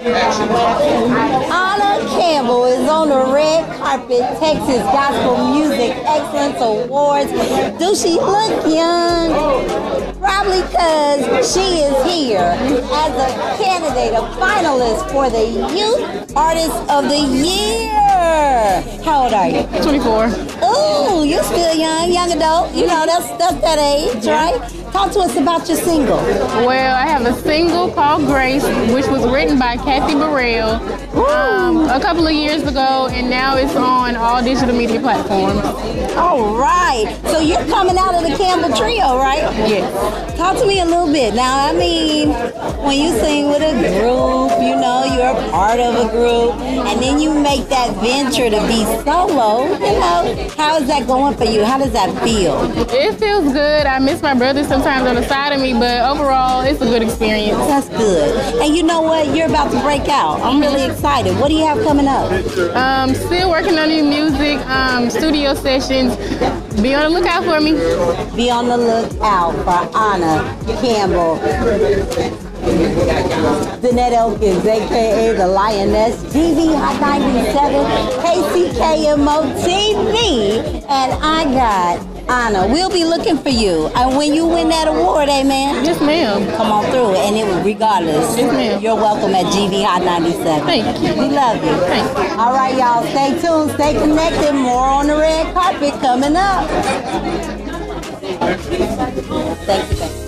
Anna Campbell is on the red carpet, Texas Gospel Music Excellence Awards. Do she look young? Probably because she is here as a candidate, a finalist for the Youth Artist of the Year. How old are you? 24. Ooh, you're still young, young adult. You know, that's that's that age, right? Talk to us about your single. Well, I have a single called Grace, which was written by Kathy Burrell um, a couple of years ago, and now it's on all digital media platforms. All right. So you're coming out of the Campbell Trio, right? Yes. Talk to me a little bit. Now, I mean, when you sing with a group, you know, you're a part of a group, and then you make that venture to be solo, you know, how is that going for you? How does that feel? It feels good. I miss my brother sometimes on the side of me, but overall, it's a good experience. That's good. And you know what? You're about to break out. I'm really excited. What do you have coming up? Um, still working on new music, um, studio sessions. Be on the lookout for me. Be on the lookout for Anna Campbell. Danette Elkins, aka the Lioness, TV Hot 97, KCKMO TV, and I got Anna. We'll be looking for you. And when you win that award, eh, amen, Yes, ma'am. come on through. And it will, regardless, Yes, ma'am. you're welcome at GV Hot 97. Thank you. We love you. Thank you. All right, y'all, stay tuned, stay connected. More on the red carpet coming up. Thank you. Thank you.